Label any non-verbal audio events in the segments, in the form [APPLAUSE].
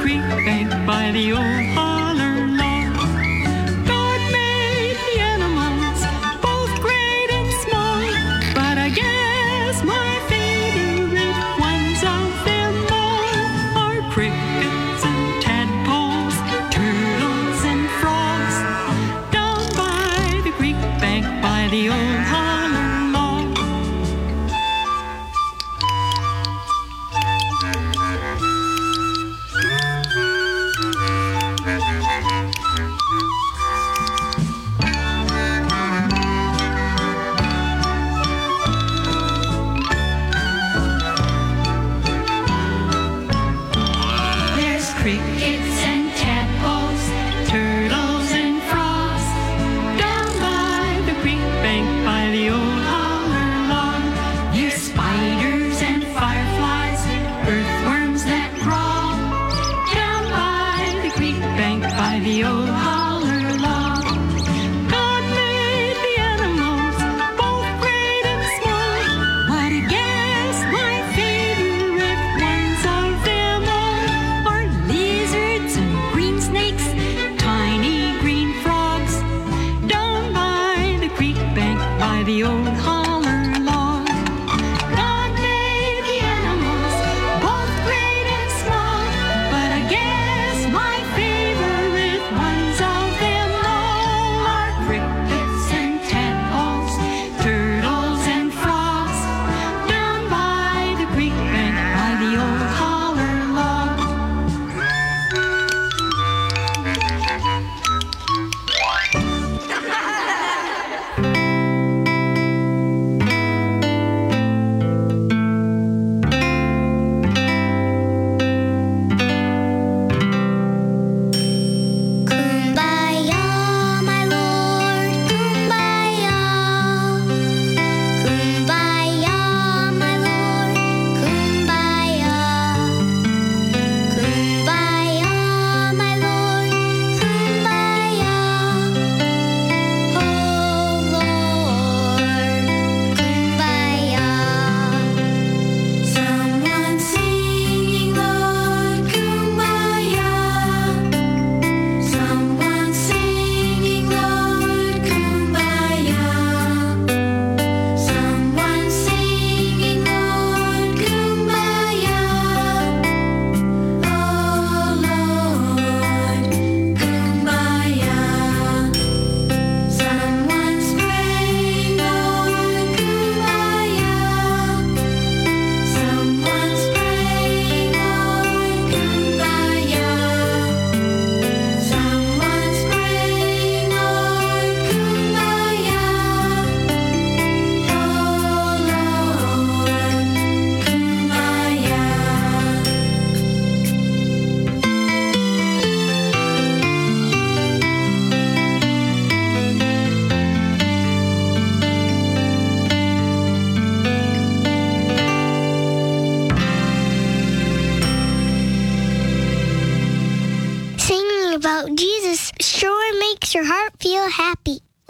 Created by the old harbor.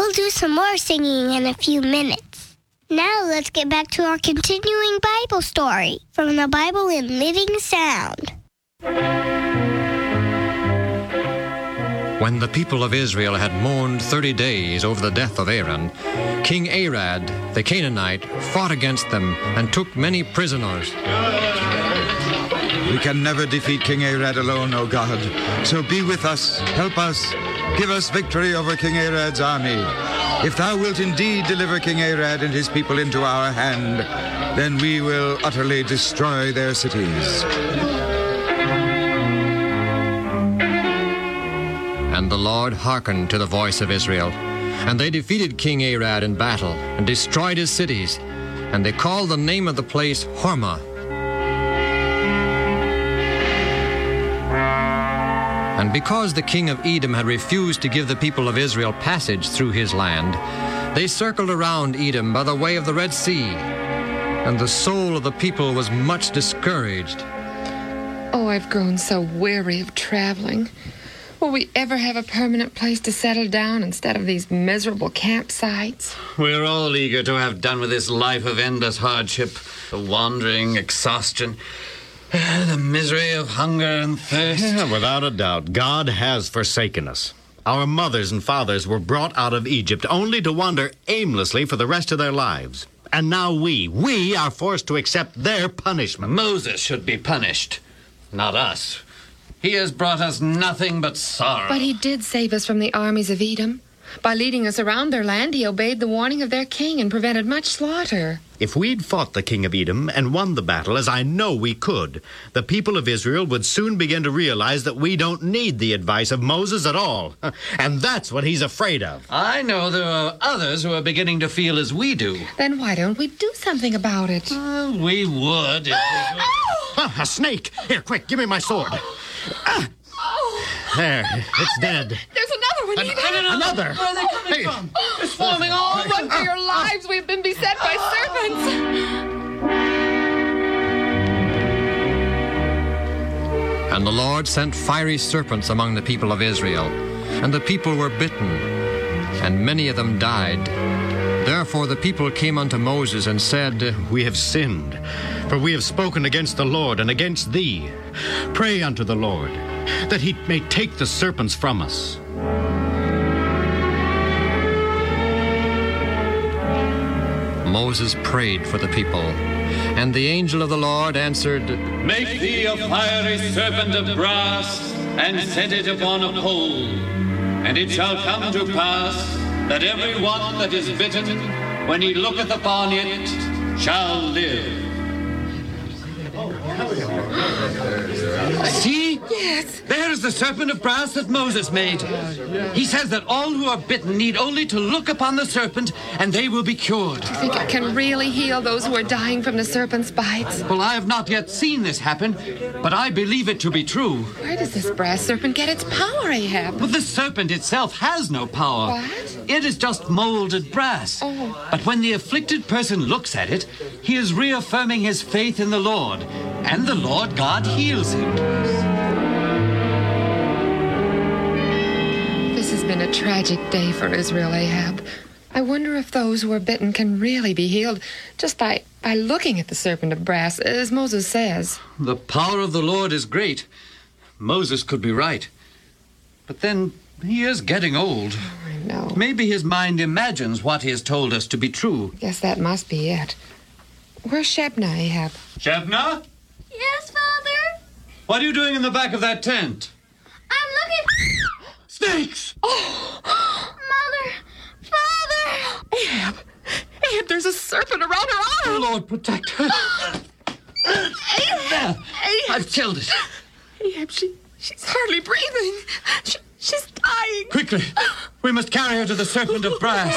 We'll do some more singing in a few minutes. Now let's get back to our continuing Bible story from the Bible in Living Sound. When the people of Israel had mourned thirty days over the death of Aaron, King Arad, the Canaanite, fought against them and took many prisoners. We can never defeat King Arad alone, O God. So be with us, help us, give us victory over King Arad's army. If thou wilt indeed deliver King Arad and his people into our hand, then we will utterly destroy their cities. And the Lord hearkened to the voice of Israel. And they defeated King Arad in battle and destroyed his cities. And they called the name of the place Hormah. And because the king of Edom had refused to give the people of Israel passage through his land, they circled around Edom by the way of the Red Sea. And the soul of the people was much discouraged. Oh, I've grown so weary of traveling. Will we ever have a permanent place to settle down instead of these miserable campsites? We're all eager to have done with this life of endless hardship, the wandering, exhaustion, [LAUGHS] the misery of hunger and thirst. Yeah, without a doubt, God has forsaken us. Our mothers and fathers were brought out of Egypt only to wander aimlessly for the rest of their lives. And now we, we are forced to accept their punishment. Moses should be punished, not us. He has brought us nothing but sorrow. But he did save us from the armies of Edom. By leading us around their land, he obeyed the warning of their king and prevented much slaughter. If we'd fought the king of Edom and won the battle, as I know we could, the people of Israel would soon begin to realize that we don't need the advice of Moses at all. [LAUGHS] And that's what he's afraid of. I know there are others who are beginning to feel as we do. Then why don't we do something about it? Well, we would. If we could. [GASPS] Ah, a snake! Here, quick, give me my sword. [GASPS] Ah. There, it's dead. There's another one. Ethan. Another! Where are they coming Hey. from? They're all Oh, run for your ah. lives. We've been beset by ah. serpents. And the Lord sent fiery serpents among the people of Israel, and the people were bitten, and many of them died. Therefore the people came unto Moses and said, We have sinned, for we have spoken against the Lord and against thee. Pray unto the Lord, that he may take the serpents from us. Moses prayed for the people. And the angel of the Lord answered, Make thee a fiery serpent of brass, and set it upon a pole. And it shall come to pass that every one that is bitten, when he looketh upon it, shall live. See? Yes. There's the serpent of brass that Moses made. He says that all who are bitten need only to look upon the serpent and they will be cured. I think it can really heal those who are dying from the serpent's bites. Well, I have not yet seen this happen, but I believe it to be true. Where does this brass serpent get its power, Ahab? But the serpent itself has no power. What? It is just molded brass. Oh. But when the afflicted person looks at it, he is reaffirming his faith in the Lord, and the Lord God heals him. Been a tragic day for Israel, Ahab. I wonder if those who are bitten can really be healed just by, by looking at the serpent of brass, as Moses says. The power of the Lord is great. Moses could be right. But then he is getting old. I know. Maybe his mind imagines what he has told us to be true. Yes, that must be it. Where's Shebna, Ahab? Shebna, Yes, Father? what are you doing in the back of that tent? I'm looking. Snakes! Oh! [GASPS] Mother! Father! Ahab! Ahab, there's a serpent around her arm! Lord, protect her. [GASPS] There. I've killed it. Ahab, she, she's hardly breathing. She, she's dying. Quickly, we must carry her to the serpent of brass.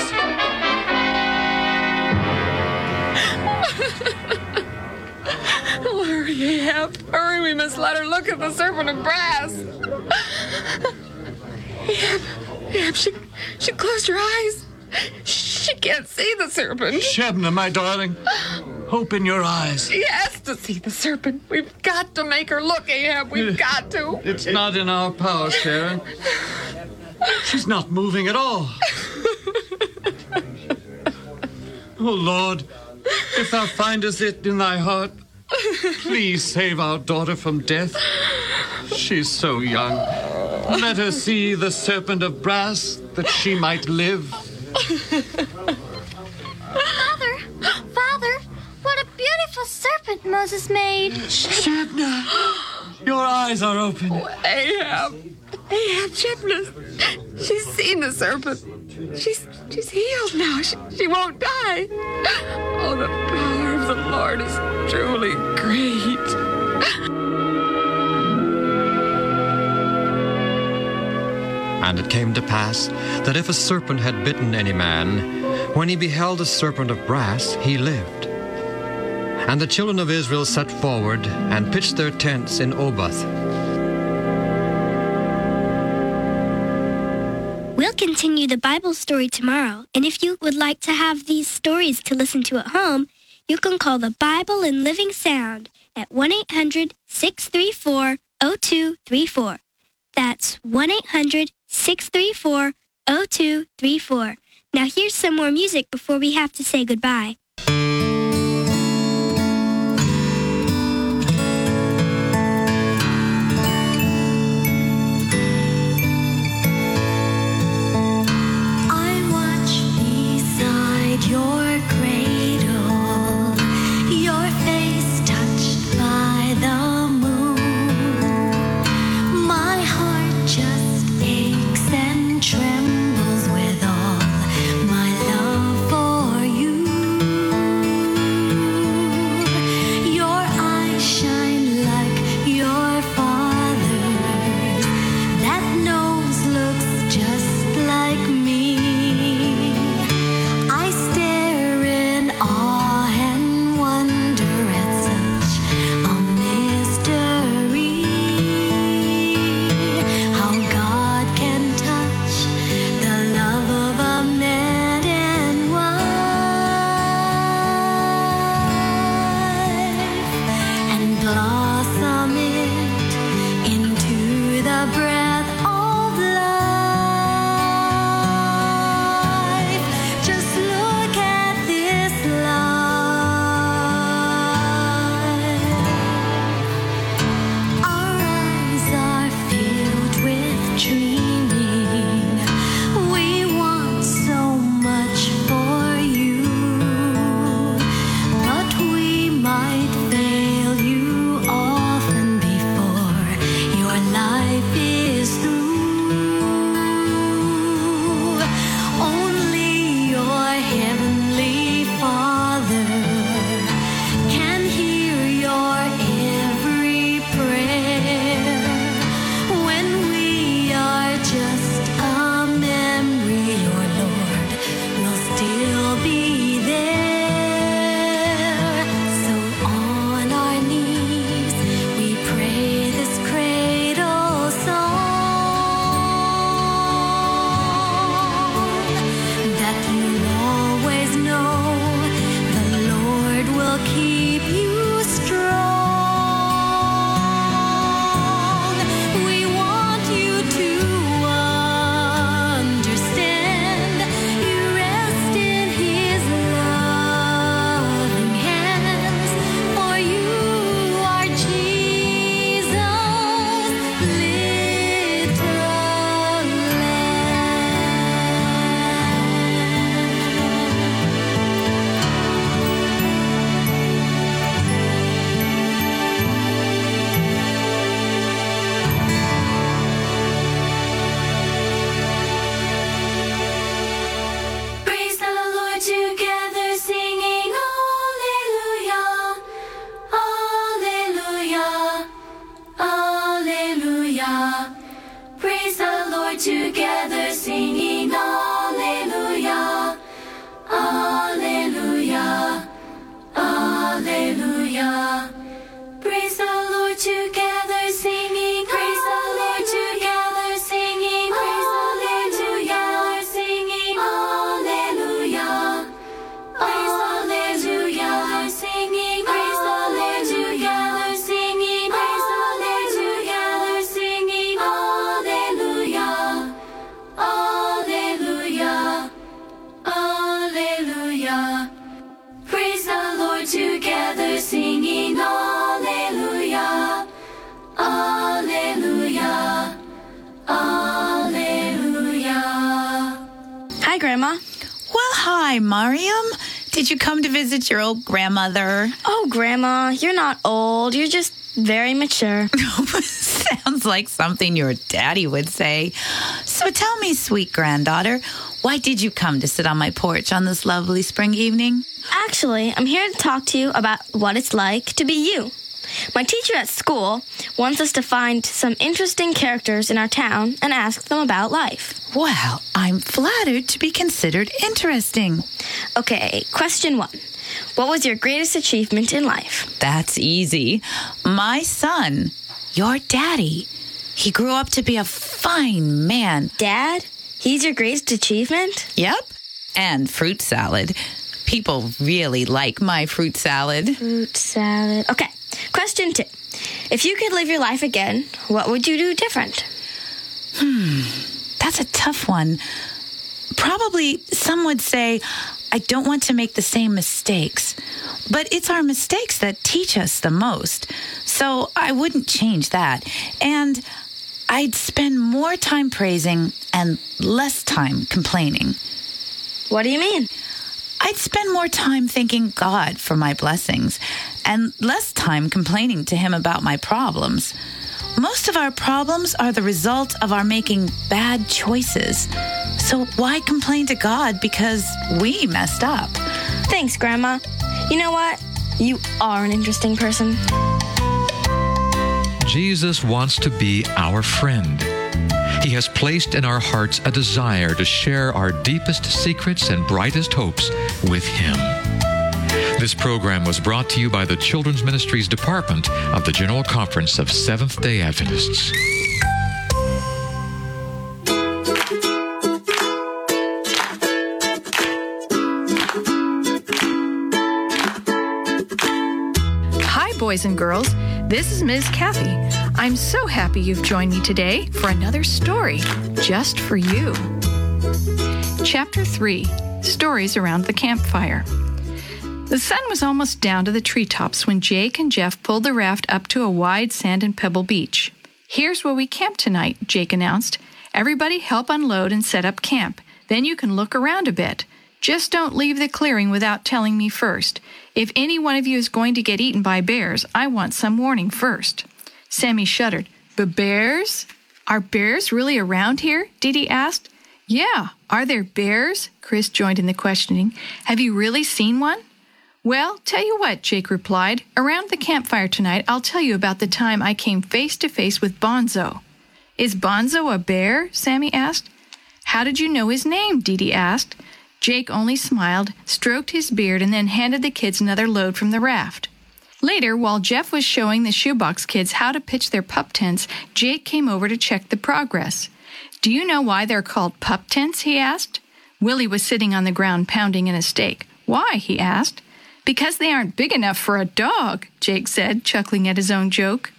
Oh, hurry, Ahab. Hurry, we must let her look at the serpent of brass. Ahab, Ahab, she, she closed her eyes. She can't see the serpent. Shebna, my darling, Open your eyes. She has to see the serpent. We've got to make her look, Ahab. We've got to. It's not in our power, Sharon. She's not moving at all. Oh, Lord, if thou findest it in thy heart, please save our daughter from death. She's so young. Let her see the serpent of brass that she might live. Father, Father, what a beautiful serpent Moses made. Shebna, your eyes are open. Ahab. Ahab Shebna. She's seen the serpent. She's she's healed now. She, she won't die. Oh, the power the Lord is truly great. And it came to pass that if a serpent had bitten any man, when he beheld a serpent of brass, he lived. And the children of Israel set forward and pitched their tents in Oboth. We'll continue the Bible story tomorrow, and if you would like to have these stories to listen to at home, you can call the Bible in Living Sound at 1 800 634 0234. That's 1 800 634 0234. Now here's some more music before we have to say goodbye. Hi, Mariam. Did you come to visit your old grandmother? Oh, Grandma, you're not old. You're just very mature. [LAUGHS] Sounds like something your daddy would say. So tell me, sweet granddaughter, why did you come to sit on my porch on this lovely spring evening? Actually, I'm here to talk to you about what it's like to be you. My teacher at school wants us to find some interesting characters in our town and ask them about life. Well, I'm flattered to be considered interesting. Okay, question one. What was your greatest achievement in life? That's easy. My son, your daddy, he grew up to be a fine man. Dad? He's your greatest achievement? Yep. And fruit salad. People really like my fruit salad. Fruit salad. Okay, question two. If you could live your life again, what would you do different? Hmm, that's a tough one. Probably some would say, I don't want to make the same mistakes. But it's our mistakes that teach us the most. So I wouldn't change that. And I'd spend more time praising and less time complaining. What do you mean? I'd spend more time thanking God for my blessings and less time complaining to Him about my problems. Most of our problems are the result of our making bad choices. So why complain to God because we messed up? Thanks, Grandma. You know what? You are an interesting person. Jesus wants to be our friend. He has placed in our hearts a desire to share our deepest secrets and brightest hopes with Him. This program was brought to you by the Children's Ministries Department of the General Conference of Seventh day Adventists. Hi, boys and girls. This is Ms. Kathy. I'm so happy you've joined me today for another story just for you. Chapter 3 Stories Around the Campfire. The sun was almost down to the treetops when Jake and Jeff pulled the raft up to a wide sand and pebble beach. Here's where we camp tonight, Jake announced. Everybody help unload and set up camp. Then you can look around a bit. Just don't leave the clearing without telling me first. If any one of you is going to get eaten by bears, I want some warning first. Sammy shuddered. But bears? Are bears really around here? Didi asked. Yeah, are there bears? Chris joined in the questioning. Have you really seen one? Well, tell you what, Jake replied. Around the campfire tonight, I'll tell you about the time I came face to face with Bonzo. Is Bonzo a bear? Sammy asked. How did you know his name? Didi asked. Jake only smiled, stroked his beard, and then handed the kids another load from the raft. Later, while Jeff was showing the shoebox kids how to pitch their pup tents, Jake came over to check the progress. Do you know why they're called pup tents? he asked. Willie was sitting on the ground pounding in a stake. Why? he asked. Because they aren't big enough for a dog, Jake said, chuckling at his own joke.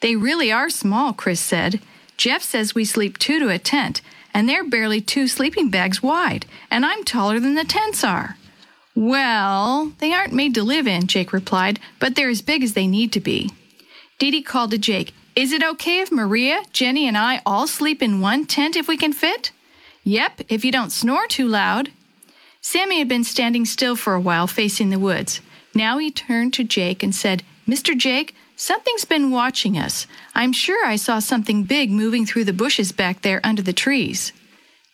They really are small, Chris said. Jeff says we sleep two to a tent, and they're barely two sleeping bags wide, and I'm taller than the tents are. Well, they aren't made to live in, Jake replied, but they're as big as they need to be. Didi called to Jake, Is it okay if Maria, Jenny, and I all sleep in one tent if we can fit? Yep, if you don't snore too loud. Sammy had been standing still for a while facing the woods. Now he turned to Jake and said, Mr. Jake, something's been watching us. I'm sure I saw something big moving through the bushes back there under the trees.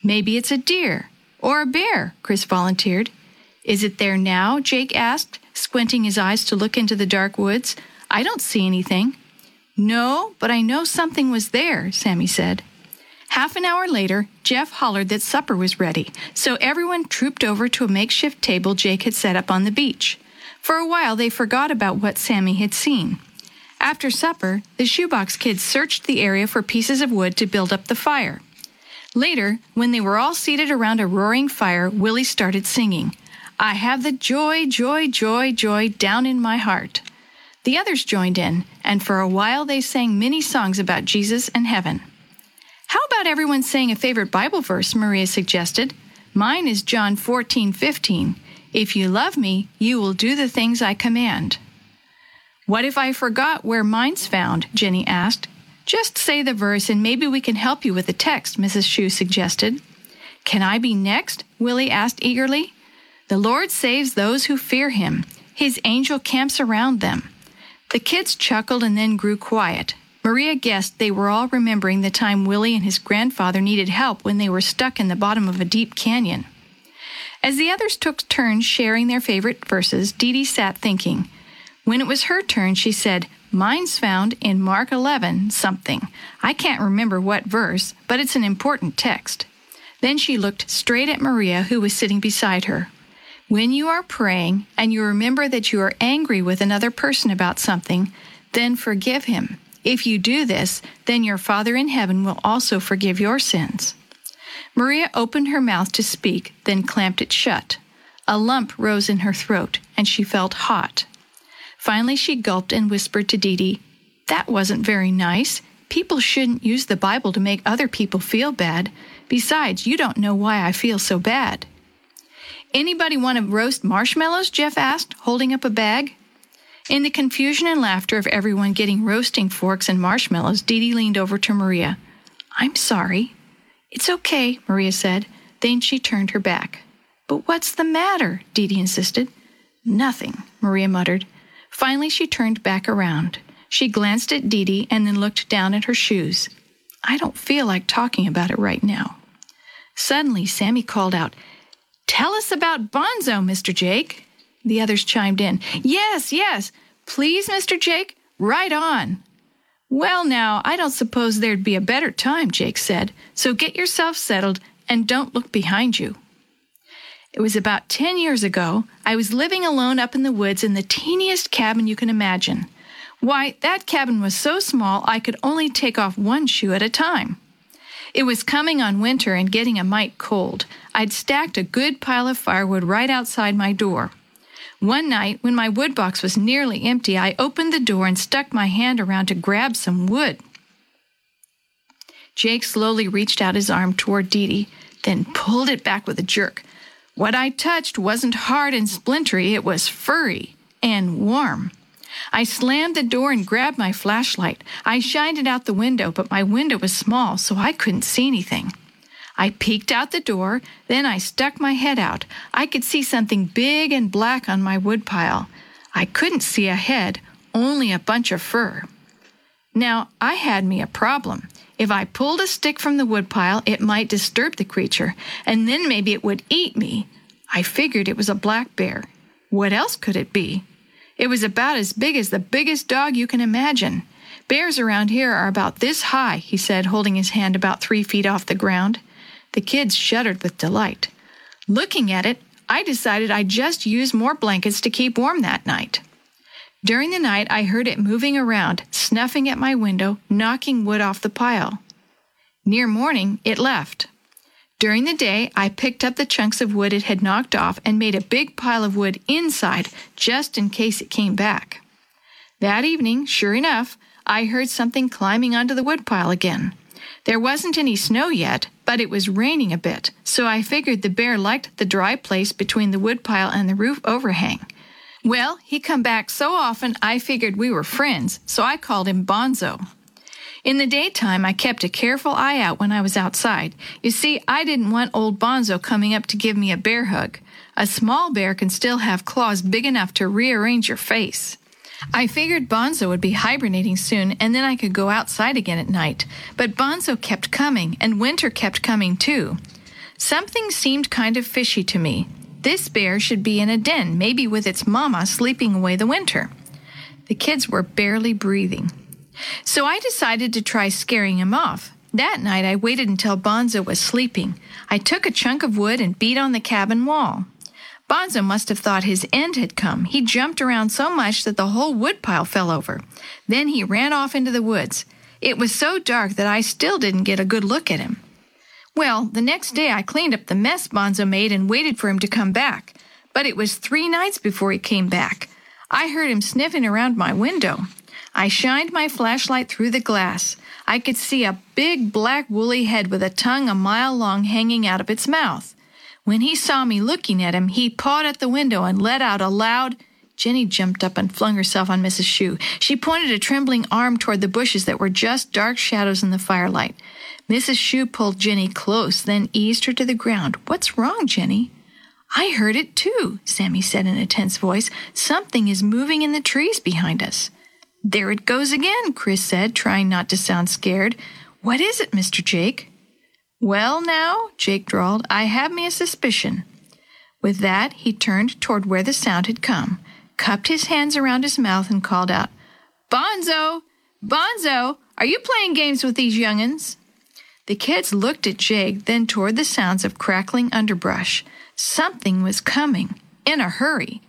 Maybe it's a deer or a bear, Chris volunteered. Is it there now? Jake asked, squinting his eyes to look into the dark woods. I don't see anything. No, but I know something was there, Sammy said. Half an hour later, Jeff hollered that supper was ready, so everyone trooped over to a makeshift table Jake had set up on the beach. For a while, they forgot about what Sammy had seen. After supper, the shoebox kids searched the area for pieces of wood to build up the fire. Later, when they were all seated around a roaring fire, Willie started singing, I have the joy, joy, joy, joy down in my heart. The others joined in, and for a while they sang many songs about Jesus and heaven. How about everyone saying a favorite Bible verse? Maria suggested. Mine is John 14, 15. If you love me, you will do the things I command. What if I forgot where mine's found? Jenny asked. Just say the verse and maybe we can help you with the text, Mrs. Shue suggested. Can I be next? Willie asked eagerly. The Lord saves those who fear him. His angel camps around them. The kids chuckled and then grew quiet. Maria guessed they were all remembering the time Willie and his grandfather needed help when they were stuck in the bottom of a deep canyon. As the others took turns sharing their favorite verses, Dee Dee sat thinking. When it was her turn, she said, Mine's found in Mark 11 something. I can't remember what verse, but it's an important text. Then she looked straight at Maria, who was sitting beside her. When you are praying and you remember that you are angry with another person about something, then forgive him. If you do this, then your Father in heaven will also forgive your sins. Maria opened her mouth to speak, then clamped it shut. A lump rose in her throat, and she felt hot. Finally, she gulped and whispered to Dee, That wasn't very nice. People shouldn't use the Bible to make other people feel bad. Besides, you don't know why I feel so bad. Anybody want to roast marshmallows? Jeff asked, holding up a bag. In the confusion and laughter of everyone getting roasting forks and marshmallows, Dee Dee leaned over to Maria. I'm sorry. It's okay, Maria said. Then she turned her back. But what's the matter? Dee Dee insisted. Nothing, Maria muttered. Finally, she turned back around. She glanced at Dee Dee and then looked down at her shoes. I don't feel like talking about it right now. Suddenly, Sammy called out, Tell us about Bonzo, Mr. Jake. The others chimed in, Yes, yes. Please, Mr. Jake, right on. Well, now, I don't suppose there'd be a better time, Jake said, so get yourself settled and don't look behind you. It was about 10 years ago. I was living alone up in the woods in the teeniest cabin you can imagine. Why, that cabin was so small I could only take off one shoe at a time. It was coming on winter and getting a mite cold. I'd stacked a good pile of firewood right outside my door. One night, when my wood box was nearly empty, I opened the door and stuck my hand around to grab some wood. Jake slowly reached out his arm toward Dee Dee, then pulled it back with a jerk. What I touched wasn't hard and splintery, it was furry and warm. I slammed the door and grabbed my flashlight. I shined it out the window, but my window was small, so I couldn't see anything. I peeked out the door, then I stuck my head out. I could see something big and black on my woodpile. I couldn't see a head, only a bunch of fur. Now, I had me a problem. If I pulled a stick from the woodpile, it might disturb the creature, and then maybe it would eat me. I figured it was a black bear. What else could it be? It was about as big as the biggest dog you can imagine. Bears around here are about this high, he said, holding his hand about three feet off the ground. The kids shuddered with delight. Looking at it, I decided I'd just use more blankets to keep warm that night. During the night, I heard it moving around, snuffing at my window, knocking wood off the pile. Near morning, it left. During the day, I picked up the chunks of wood it had knocked off and made a big pile of wood inside just in case it came back. That evening, sure enough, I heard something climbing onto the woodpile again. There wasn't any snow yet, but it was raining a bit, so I figured the bear liked the dry place between the woodpile and the roof overhang. Well, he come back so often I figured we were friends, so I called him Bonzo. In the daytime, I kept a careful eye out when I was outside. You see, I didn't want old Bonzo coming up to give me a bear hug. A small bear can still have claws big enough to rearrange your face. I figured Bonzo would be hibernating soon and then I could go outside again at night. But Bonzo kept coming and winter kept coming too. Something seemed kind of fishy to me. This bear should be in a den, maybe with its mama sleeping away the winter. The kids were barely breathing. So I decided to try scaring him off. That night I waited until Bonzo was sleeping. I took a chunk of wood and beat on the cabin wall. Bonzo must have thought his end had come. He jumped around so much that the whole woodpile fell over. Then he ran off into the woods. It was so dark that I still didn't get a good look at him. Well, the next day I cleaned up the mess Bonzo made and waited for him to come back. But it was three nights before he came back. I heard him sniffing around my window. I shined my flashlight through the glass. I could see a big black woolly head with a tongue a mile long hanging out of its mouth. When he saw me looking at him, he pawed at the window and let out a loud. Jenny jumped up and flung herself on Mrs. Shue. She pointed a trembling arm toward the bushes that were just dark shadows in the firelight. Mrs. Shue pulled Jenny close, then eased her to the ground. What's wrong, Jenny? I heard it too, Sammy said in a tense voice. Something is moving in the trees behind us. There it goes again, Chris said, trying not to sound scared. What is it, Mr. Jake? Well, now, Jake drawled, I have me a suspicion. With that, he turned toward where the sound had come, cupped his hands around his mouth, and called out, Bonzo! Bonzo! Are you playing games with these young'uns? The kids looked at Jake, then toward the sounds of crackling underbrush. Something was coming, in a hurry.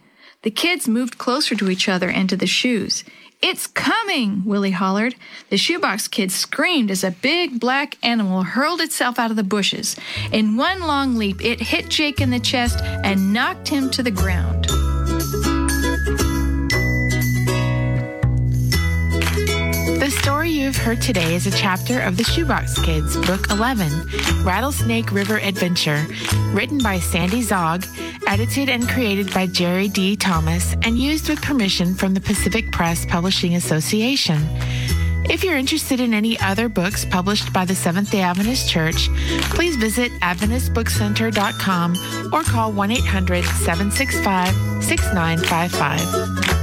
The kids moved closer to each other and to the Shues. It's coming, Willie hollered. The shoebox kid screamed as a big black animal hurled itself out of the bushes. In one long leap, it hit Jake in the chest and knocked him to the ground. The story you have heard today is a chapter of the Shoebox Kids, Book 11, Rattlesnake River Adventure, written by Sandy Zaugg, edited and created by Jerry D. Thomas, and used with permission from the Pacific Press Publishing Association. If you're interested in any other books published by the Seventh day Adventist Church, please visit AdventistBookCenter.com or call 1 800 765 6955.